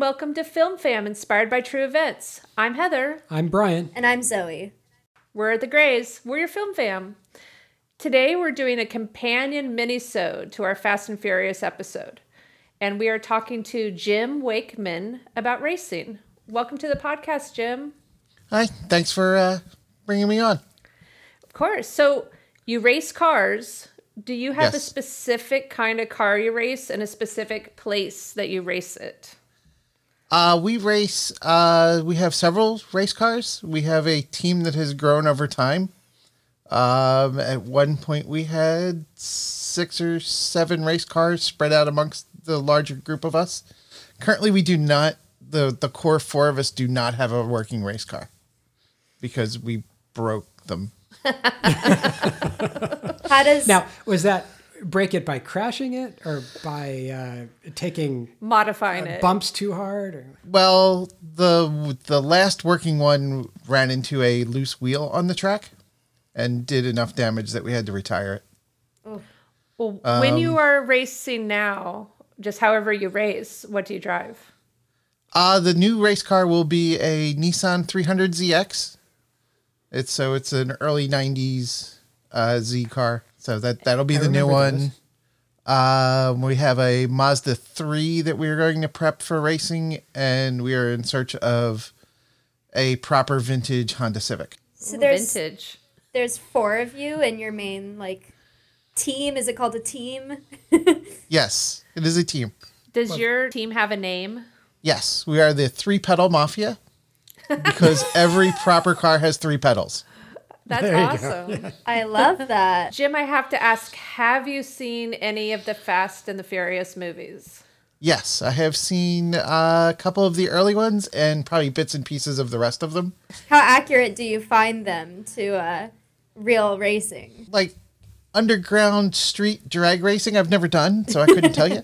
and welcome to Film Fam inspired by true events. I'm Heather. I'm Brian. And I'm Zoe. We're the Grays. We're your Film Fam. Today we're doing a companion mini-sode to our Fast and Furious episode. And we are talking to Jim Wakeman about racing. Welcome to the podcast, Jim. Hi, thanks for uh, bringing me on. Of course. So you race cars. Do you have a specific kind of car you race and a specific place that you race it? Uh, we race. Uh, we have several race cars. We have a team that has grown over time. Um, at one point, we had six or seven race cars spread out amongst the larger group of us. Currently, we do not. the The core four of us do not have a working race car because we broke them. How does Now, was that break it by crashing it or by uh, taking Modifying it. bumps too hard? Or Well, the the last working one ran into a loose wheel on the track and did enough damage that we had to retire it. Well, when Um, you are racing now, just however you race, what do you drive? Uh the new race car will be a Nissan 300 ZX. It's so it's an early 90s uh, Z car. So that that'll be I the new one. Um, we have a Mazda 3 that we are going to prep for racing and we are in search of a proper vintage Honda Civic. so there's Vintage. there's four of you and your main like team? Is it called a team? Yes, it is a team. Does your team have a name? Yes, we are the three pedal mafia because every proper car has three pedals. That's There go. awesome. I love that. Jim, I have to ask have you seen any of the Fast and the Furious movies? Yes, I have seen uh, a couple of the early ones and probably bits and pieces of the rest of them. How accurate do you find them to uh, real racing? Like underground street drag racing, I've never done, so I couldn't tell you.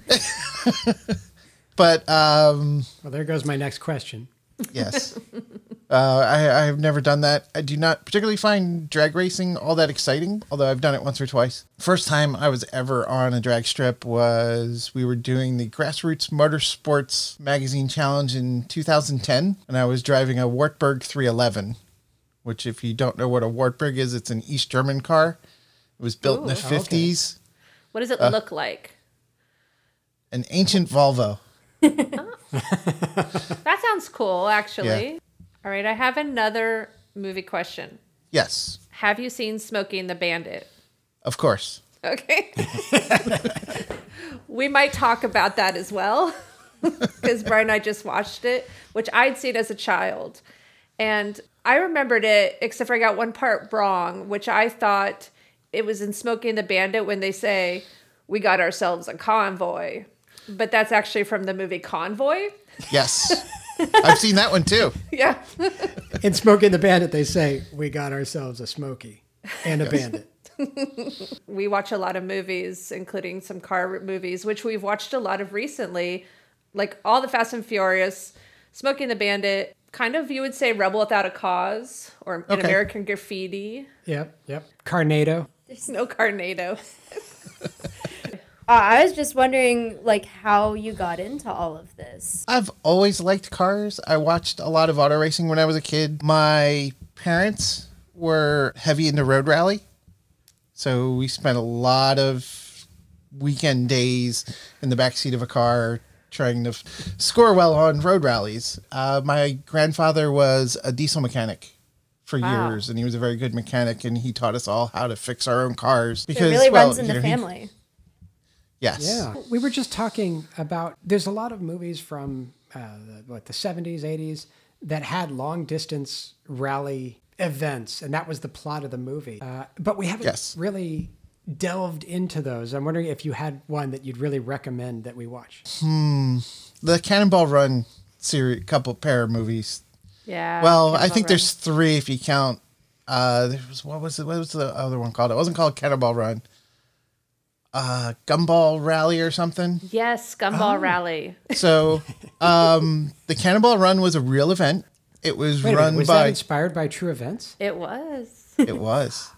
but um, well, there goes my next question. yes, uh, I, I have never done that. I do not particularly find drag racing all that exciting, although I've done it once or twice. First time I was ever on a drag strip was we were doing the Grassroots Motorsports Magazine Challenge in 2010, and I was driving a Wartburg 311, which, if you don't know what a Wartburg is, it's an East German car. It was built in the Ooh. Oh, okay. 50s, What does it Uh, look like? an ancient Volvo. That sounds cool, actually. All right, I have another movie question. Yes, Have you seen Smokey and the Bandit? of course. Okay. we might talk about that as well because Brian and I just watched it, which I'd seen as a child. And I remembered it, except for I got one part wrong, which I thought it was in Smokey and the Bandit when they say, We got ourselves a convoy. But that's actually from the movie Convoy. Yes, I've seen that one too. Yeah. In Smokey and the Bandit, they say, we got ourselves a Smoky and a bandit. we watch a lot of movies, including some car movies, which we've watched a lot of recently, like all the Fast and Furious, Smokey and the Bandit, kind of you would say Rebel Without a Cause or an American Graffiti. Yep, yep. Carnado. There's no Carnado. Uh, I was just wondering like how you got into all of this. I've always liked cars. I watched a lot of auto racing when I was a kid. My parents were heavy into road rally. So we spent a lot of weekend days in the backseat of a car trying to f- score well on road rallies. Uh, my grandfather was a diesel mechanic for Wow. years, and he was a very good mechanic, and he taught us all how to fix our own cars. Because, It really well, runs in the know, he- family. Yes. Yeah. We were just talking about, there's a lot of movies from uh, the, what, the 70s, 80s that had long distance rally events, and that was the plot of the movie. Uh, but we haven't Yes. really delved into those. I'm wondering if you had one that you'd really recommend that we watch. Hmm. The Cannonball Run series, couple pair of movies Yeah. Well, I think Run. there's three if you count. Uh, there was what was it? What was the other one called? It wasn't called Cannonball Run. Uh, Gumball Rally or something. Yes, Gumball Rally. So, um, the Cannonball Run was a real event. It was Wait run minute, was by. that inspired by true events? It was. it was.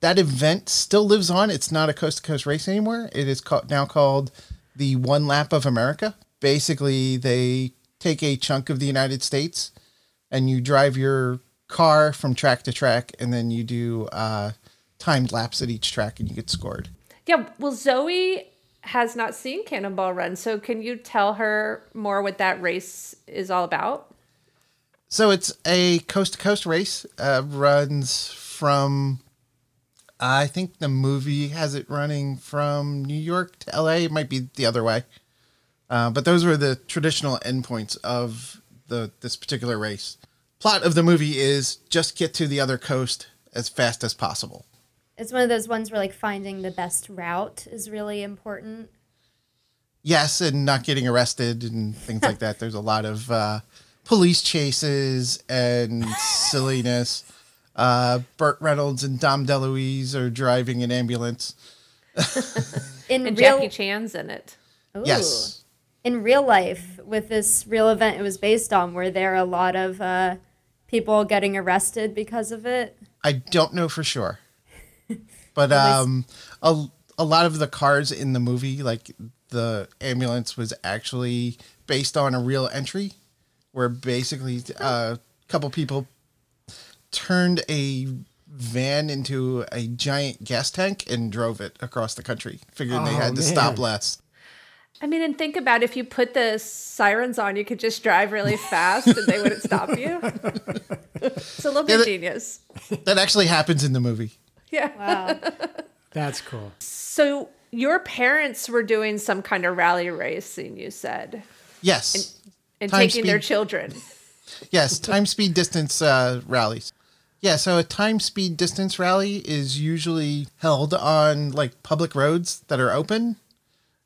That event still lives on. It's not a coast to coast race anymore. It is called, now called the One Lap of America. Basically, they take a chunk of the United States and you drive your car from track to track, and then you do uh, timed laps at each track, and you get scored. Yeah, well, Zoe has not seen Cannonball Run, so can you tell her more what that race is all about? So it's a coast to coast race. Uh, runs from, I think the movie has it running from New York to LA. It might be the other way. Uh, but those were the traditional endpoints of the this particular race. Plot of the movie is just get to the other coast as fast as possible. It's one of those ones where like finding the best route is really important. Yes, and not getting arrested and things like that. There's a lot of uh, police chases and silliness. Uh, Burt Reynolds and Dom DeLuise are driving an ambulance. In And real Jackie Chan's in it. Ooh. Yes. In real life, with this real event it was based on, were there a lot of uh, people getting arrested because of it? I don't know for sure. But um, a, a lot of the cars in the movie, like the ambulance, was actually based on a real entry where basically uh, a couple people turned a van into a giant gas tank and drove it across the country, figuring they Oh, had to man. stop less. I mean, and think about if you put the sirens on, you could just drive really fast and they wouldn't stop you. it's a little bit that- genius. That actually happens in the movie. Yeah. Wow. That's cool. So your parents were doing some kind of rally racing, you said, Yes. and Time, taking their children. Yes, time, speed, distance uh, rallies. Yeah, so a time, speed, distance rally is usually held on like public roads that are open,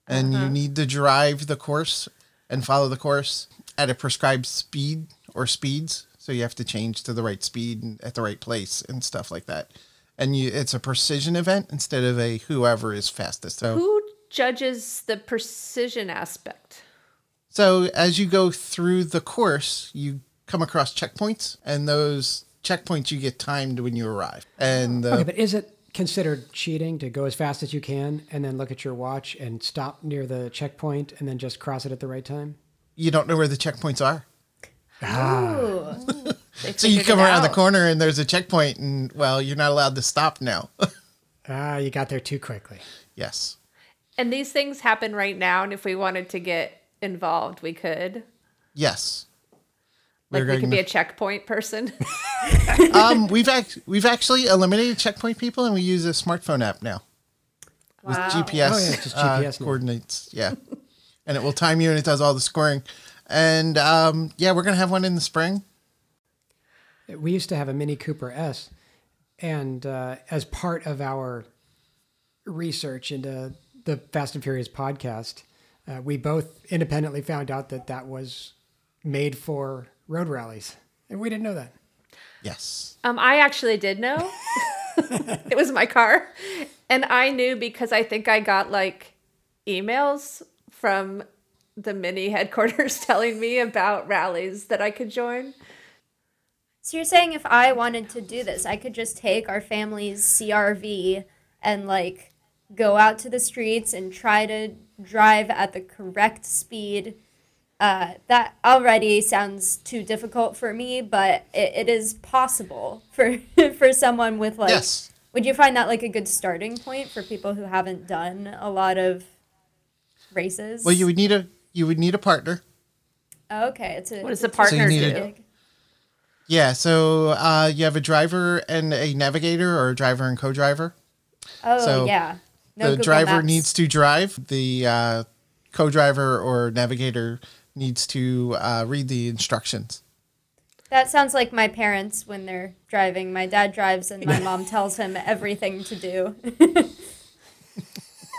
and you need to drive the course and follow the course at a prescribed speed or speeds. So you have to change to the right speed and at the right place and stuff like that. And you, it's a precision event instead of a whoever is fastest. So Who judges the precision aspect? So as you go through the course, you come across checkpoints, and those checkpoints you get timed when you arrive. And uh, Okay, but is it considered cheating to go as fast as you can and then look at your watch and stop near the checkpoint and then just cross it at the right time? you don't know where the checkpoints are. Ooh. They So you come it around the corner and there's a checkpoint, and well, you're not allowed to stop now. Ah, you got there too quickly. yes. And these things happen right now, and if we wanted to get involved, we could. Yes. Like We're we could be to- a checkpoint person. um, we've ac- we've actually eliminated checkpoint people, and we use a smartphone app now with GPS, Oh, yeah, just uh, GPS now. coordinates. Yeah, and it will time you, and it does all the scoring. And um, yeah, we're gonna have one in the spring. We used to have a Mini Cooper S, and uh, as part of our research into the Fast and Furious podcast, uh, we both independently found out that that was made for road rallies, and we didn't know that. Yes. Um, I actually did know. it was my car. And I knew because I think I got like emails from the mini headquarters telling me about rallies that I could join. So you're saying if I wanted to do this, I could just take our family's CRV and like go out to the streets and try to drive at the correct speed. Uh, that already sounds too difficult for me, but it, it is possible for for someone with like. Yes. Would you find that like a good starting point for people who haven't done a lot of races? Well, you would need a you would need a partner. Oh, okay, it's a. What does the a partner need do? A- Yeah, so uh, you have a driver and a navigator, or a driver and co-driver. Oh So yeah. No the Google driver Maps. needs to drive. The uh, co-driver or navigator needs to uh, read the instructions. That sounds like my parents when they're driving. My dad drives and my mom tells him everything to do.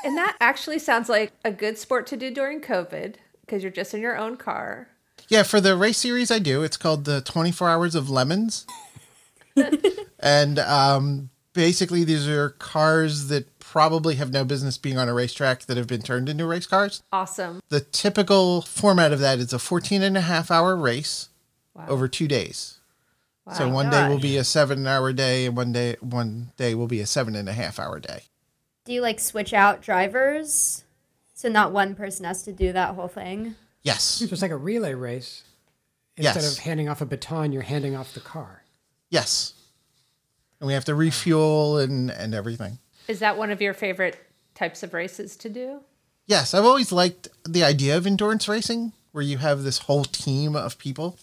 And that actually sounds like a good sport to do during COVID because you're just in your own car. Yeah, for the race series I do, it's called the 24 Hours of Lemons. and um, basically, these are cars that probably have no business being on a racetrack that have been turned into race cars. Awesome. The typical format of that is a 14 and a half hour race Wow. over two days. Wow, so one day will be a seven hour day, and one day one day will be a seven and a half hour day. do you like switch out drivers? So not one person has to do that whole thing. Yes. So it's like a relay race, Instead Yes. of handing off a baton, you're handing off the car. Yes. And we have to refuel and, and everything. Is that one of your favorite types of races to do? Yes, I've always liked the idea of endurance racing where you have this whole team of people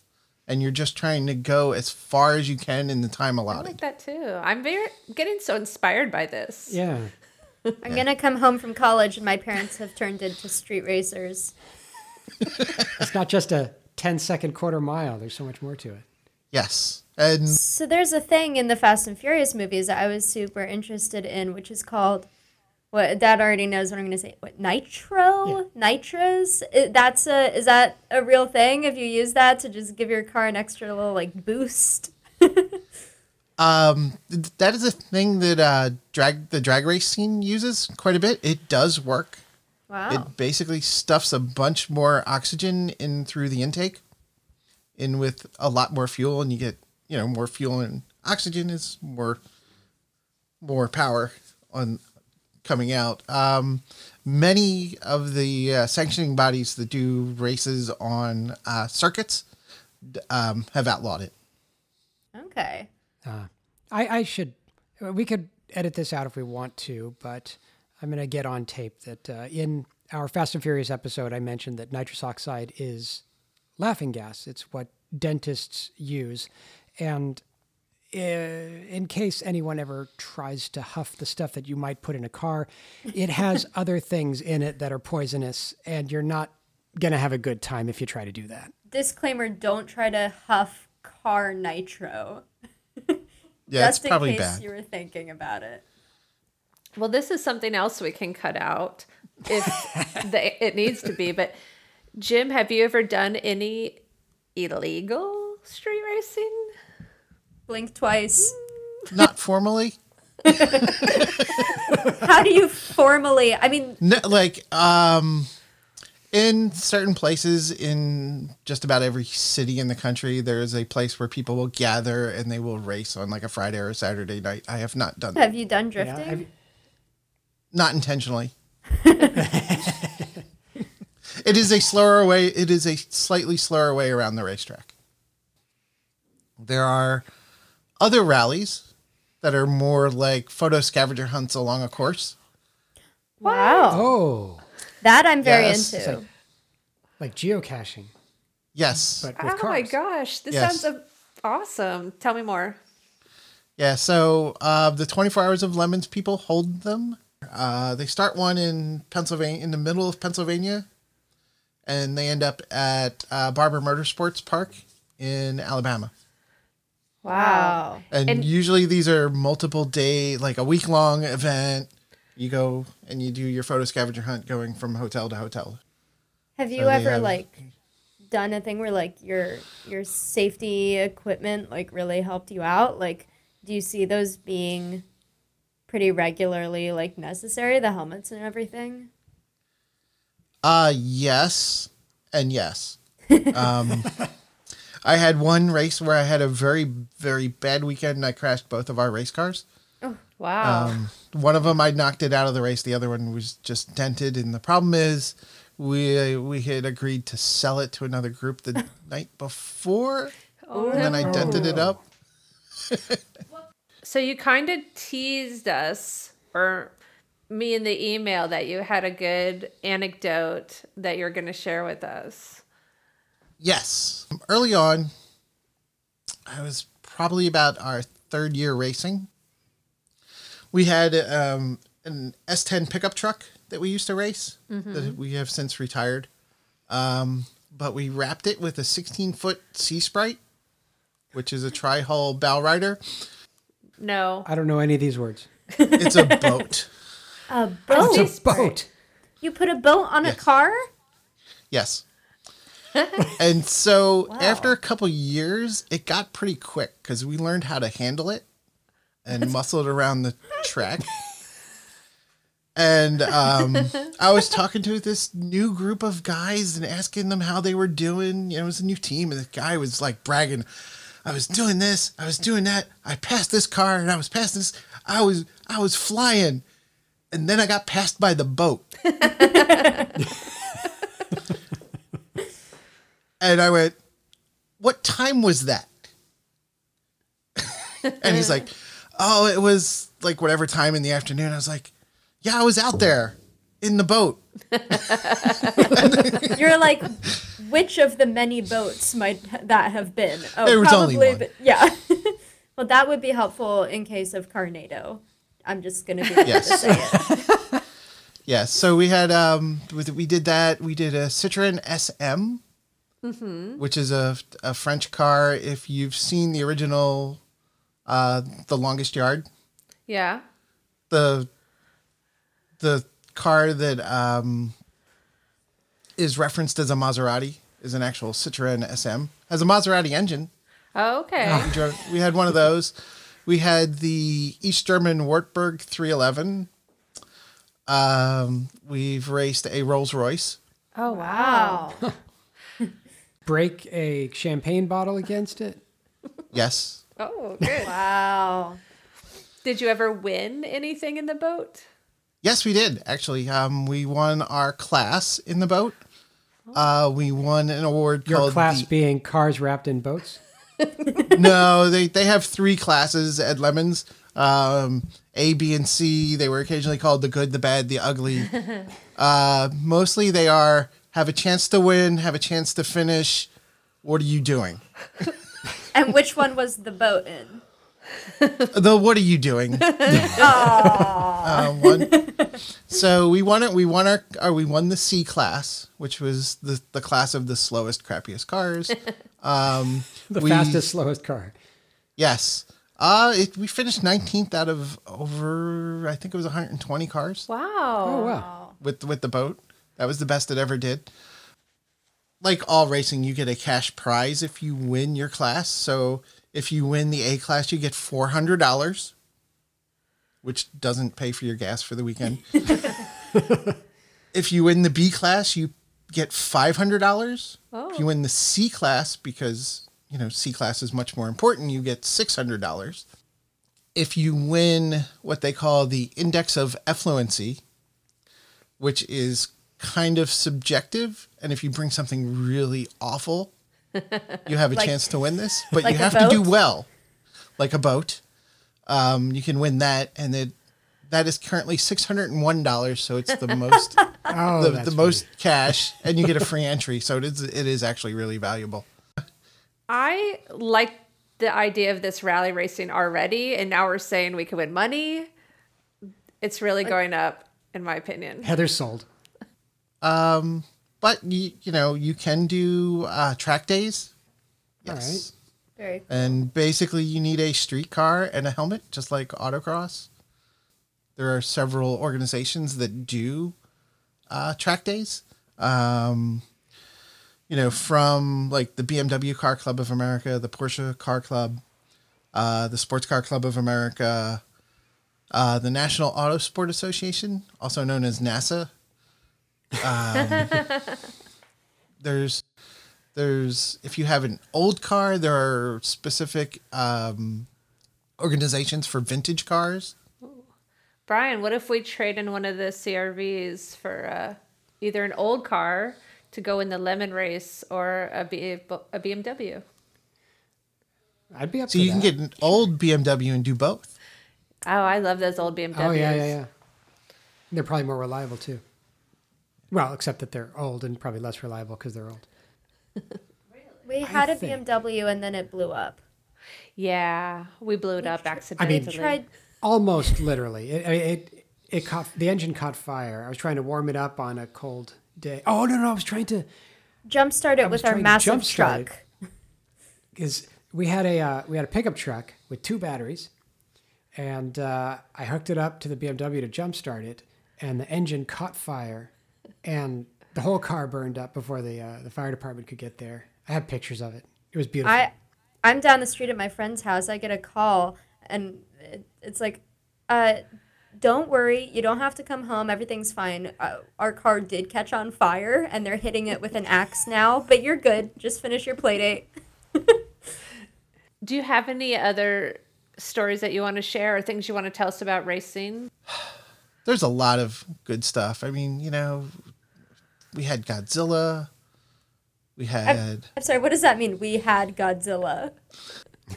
and you're just trying to go as far as you can in the time allotted. I like that too. I'm very getting so inspired by this. Yeah. I'm gonna come home from college and my parents have turned into street racers. It's not just a 10 second quarter mile, there's so much more to it. Yes. And So there's a thing in the Fast and Furious movies that I was super interested in, which is called what Dad already knows what I'm gonna say. What nitro? Nitrous? I- That's a is that a real thing? If you use that to just give your car an extra little like boost? um, that is a thing that uh, drag the drag race scene uses quite a bit. It does work. Wow. It basically stuffs a bunch more oxygen in through the intake, in with a lot more fuel, and you get you know more fuel and oxygen is more more power on coming out. Um, many of the uh, sanctioning bodies that do races on uh, circuits um, have outlawed it. okay. I, I should, we could edit this out if we want to, but I'm going to get on tape that uh, in our Fast and Furious episode, I mentioned that nitrous oxide is laughing gas. It's what dentists use. And uh, in case anyone ever tries to huff the stuff that you might put in a car, it has other things in it that are poisonous, and you're not going to have a good time if you try to do that. Disclaimer: Don't try to huff car nitro. Yeah, just it's probably case bad. you were thinking about it. Well, this is something else we can cut out if the, it needs to be. But Jim, have you ever done any illegal street racing? Blink twice. Not formally. How do you formally? I mean, No, like um in certain places in just about every city in the country there is a place where people will gather and they will race on like a Friday or a Saturday night. I have not done that. have you done drifting? have you- Not intentionally. it is a slower way it is a slightly slower way around the racetrack. There are other rallies that are more like photo scavenger hunts along a course. wow. Oh, That I'm very Yes. into. Like- like geocaching, Yes. but with oh cars. my gosh, this Yes. sounds uh, awesome. Tell me more. Yeah, so uh, the 24 Hours of Lemons people hold them. Uh, they start one in Pennsylvania, in the middle of Pennsylvania, and they end up at uh, Barber Motorsports Park in Alabama. Wow. And, And- usually these are multiple day, like a week long event. You go and you do your photo scavenger hunt going from hotel to hotel. Have you So ever have- like done a thing where like your your safety equipment like really helped you out? Like, do you see those being pretty regularly like necessary? The helmets and everything. Uh yes and yes. Um I had one race where I had a very very bad weekend and I crashed both of our race cars. Oh, wow. Um, one of them I knocked it out of the race. The other one was just dented. And the problem is, we we had agreed to sell it to another group the night before, oh, and then I dented it up. So you kind of teased us, or me in the email, that you had a good anecdote that you're going to share with us. Yes, early on, I was probably about our third year racing. We had um, an S10 pickup truck that we used to race that we have since retired. Um, but we wrapped it with a 16 foot Sea Sprite, which is a tri hull bow rider. No. I don't know any of these words. It's a boat. A boat. It's a boat. You put a boat on a car? Yes. and so after a couple years, it got pretty quick because we learned how to handle it and muscle it around the track. And um, I was talking to this new group of guys and asking them how they were doing. You know, it was a new team, and the guy was like bragging, "I was doing this, I was doing that, I passed this car, and I was passing this. I was, I was flying." And then I got passed by the boat. and I went, what time was that? and he's like, oh, it was like whatever time in the afternoon. I was like, yeah, I was out there in the boat. You're like, which of the many boats might that have been? Oh, There was only one. the- yeah. well, that would be helpful in case of Carnado. I'm just gonna be able Yes. to say it. Yeah, so we had um with- we did that. We did a Citroen SM, which is a a French car. If you've seen the original, uh, the longest yard, Yeah. the the car that um is referenced as a Maserati is an actual Citroen SM. Has a Maserati engine. Oh, okay. We, drove, we had one of those. We had the East German Wartburg 311. Um, we've raced a Rolls Royce. Oh, wow. Wow. Break a champagne bottle against it. Yes. Oh, good. Wow. Did you ever win anything in the boat? Yes, we did actually. Um, we won our class in the boat. Uh, we won an award Your called class the, being cars wrapped in boats. no. They they have three classes at Lemons. Um, A, B, and C. They were occasionally called the good, the bad, the ugly. Uh, mostly they are have a chance to win, have a chance to finish. What are you doing? And which one was the boat in? The what are you doing? uh, one. So we won it. We won our. Or we won the C class, which was the the class of the slowest, crappiest cars. Um, The we- fastest, slowest car. Yes. Uh, it, we finished 19th out of over. I think it was 120 cars Wow. Oh wow! with with the boat. That was the best it ever did. Like all racing, you get a cash prize if you win your class. So if you win the A class, you get four hundred dollars, which doesn't pay for your gas for the weekend. if you win the B class, you get five hundred dollars. If you oh. win the C class, because you know C class is much more important, you get six hundred dollars. If you win what they call the index of effluency, which is kind of subjective. And if you bring something really awful, you have a Like- chance to win this, but like you have to do well, like a boat. Um, you can win that, and it that is currently six hundred and one dollars. So it's the most Oh, the, that's the most cash, and you get a free entry. So it is it is actually really valuable. I like the idea of this rally racing already, and now we're saying we can win money. It's really going up, in my opinion. funny. Heather's sold. But you you know you can do uh, track days. Yes. Very cool. And basically, you need a street car and a helmet, just like autocross. There are several organizations that do uh, track days. Um, you know, from like the BMW Car Club of America, the Porsche Car Club, uh, the Sports Car Club of America, uh, the National Auto Sport Association, also known as NASA. Um, there's there's if you have an old car, there are specific um, organizations for vintage cars. Brian, what if we trade in one of the CRVs for uh, either an old car to go in the lemon race or a, B- a BMW? I'd be up So for you can get an old BMW and do both. Oh, I love those old BMWs. Oh yeah, yeah, yeah. They're probably more reliable too. Well, except that they're old and probably less reliable because they're old. We had a think- BMW and then it blew up. Yeah, we blew it up accidentally. Tried Almost literally. It, I mean, it it caught the engine caught fire. I was trying to warm it up on a cold day. Oh no, no, I was trying to jumpstart it was with our trying to massive jumpstart truck. because we had a uh, we had a pickup truck with two batteries, and uh, I hooked it up to the BMW to jumpstart it, and the engine caught fire, and the whole car burned up before the uh, the fire department could get there. I have pictures of it. It was beautiful. I I'm down the street at my friend's house. I get a call and it, it's like, uh, don't worry, you don't have to come home. Everything's fine. Uh, our car did catch on fire and they're hitting it with an axe now, but you're good. Just finish your play date. Do you have any other stories that you want to share or things you want to tell us about racing? There's a lot of good stuff. I mean, you know, we had Godzilla. We had I'm sorry, what does that mean? We had Godzilla.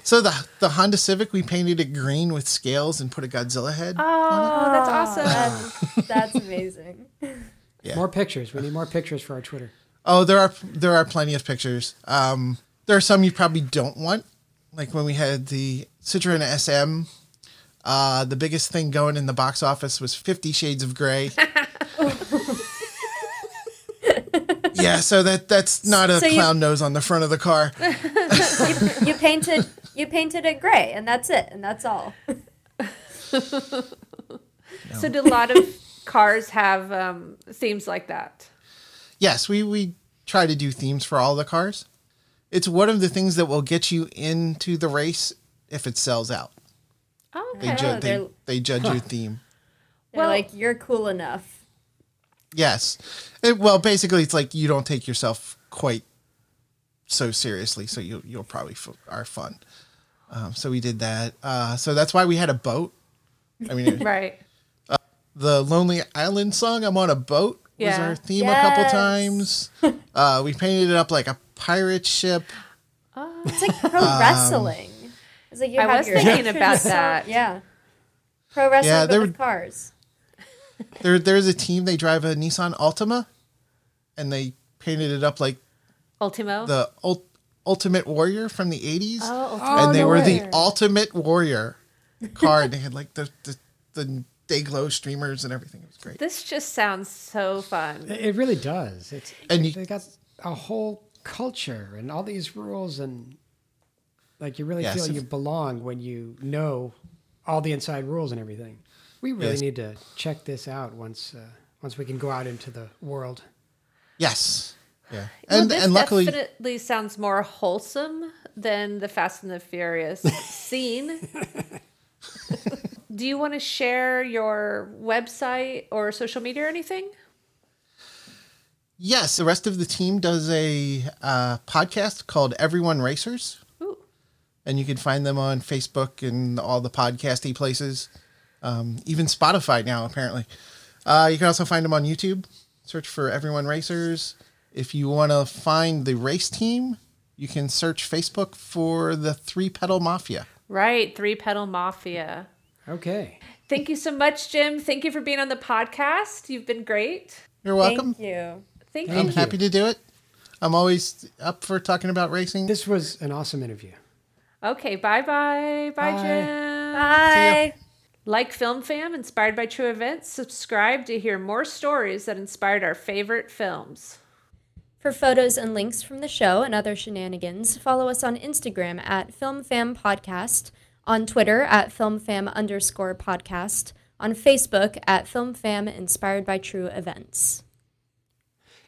so the the Honda Civic. We painted it green with scales and put a Godzilla head. Oh, that's awesome. That's, that's amazing. Yeah. More pictures. We need more pictures for our Twitter. Oh, there are there are plenty of pictures. Um, there are some you probably don't want, like when we had the Citroen SM. Uh, the biggest thing going in the box office was Fifty Shades of Grey. yeah, so that that's not a So you- clown nose on the front of the car. You, you painted you painted it gray, and that's it, and that's all. So do a lot of cars have um, themes like that? Yes, we we try to do themes for all the cars. It's one of the things that will get you into the race if it sells out. Oh, They ju- they, they're- they judge your theme. They're Well- like, you're cool enough. Yes. It, well, basically, it's like you don't take yourself quite so seriously, so you you'll probably f- are fun. Um, so we did that. Uh, so that's why we had a boat. I mean, it- right. the Lonely Island song "I'm on a boat" was our theme a couple times. Uh, we painted it up like a pirate ship. It's like pro Um, wrestling. It's like you I have was your thinking entrance about that. Yeah. Pro wrestling Yeah, there with cars. There, there's a team. They drive a Nissan Altima, and they painted it up like Ultimo. the ult- Ultimate Warrior from the '80s. oh, Oh, and they no were way. the ultimate warrior car. and they had like the, the the day glow streamers and everything. It was great. this just sounds so fun. It it really does. It's And you- they got a whole culture and all these rules and like you really Yes, feel if- you belong when you know all the inside rules and everything. We really Yes. need to check this out once uh, once we can go out into the world. Yes. Yeah. Well, And this and luckily, definitely sounds more wholesome than the Fast and the Furious scene. Do you want to share your website or social media or anything? yes, the rest of the team does a uh, podcast called Everyone Racers, Ooh. And you can find them on Facebook and all the podcasty places, um, even Spotify now apparently. Uh, you can also find them on YouTube. Search for Everyone Racers. If you want to find the race team, you can search Facebook for the Three Pedal Mafia. Right, Three Pedal Mafia. Okay. Thank you so much, Jim. Thank you for being on the podcast. You've been great. You're welcome. Thank you. Thank I'm you. Thank happy to do it. I'm always up for talking about racing. This was an awesome interview. Okay, bye bye. Bye, Bye. Jim. Bye. Like Film Fam, inspired by true events, subscribe to hear more stories that inspired our favorite films. For photos and links from the show and other shenanigans, follow us on Instagram at FilmFamPodcast, on Twitter at FilmFam underscore podcast, on Facebook at FilmFam Inspired by True Events.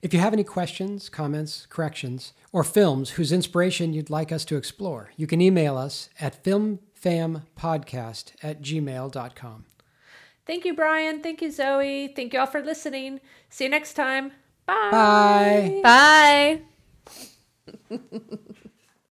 If you have any questions, comments, corrections, or films whose inspiration you'd like us to explore, you can email us at filmfampodcast at gmail.com. Thank you, Brian. Thank you, Zoe. Thank you all for listening. See you next time. Bye. Bye. Bye.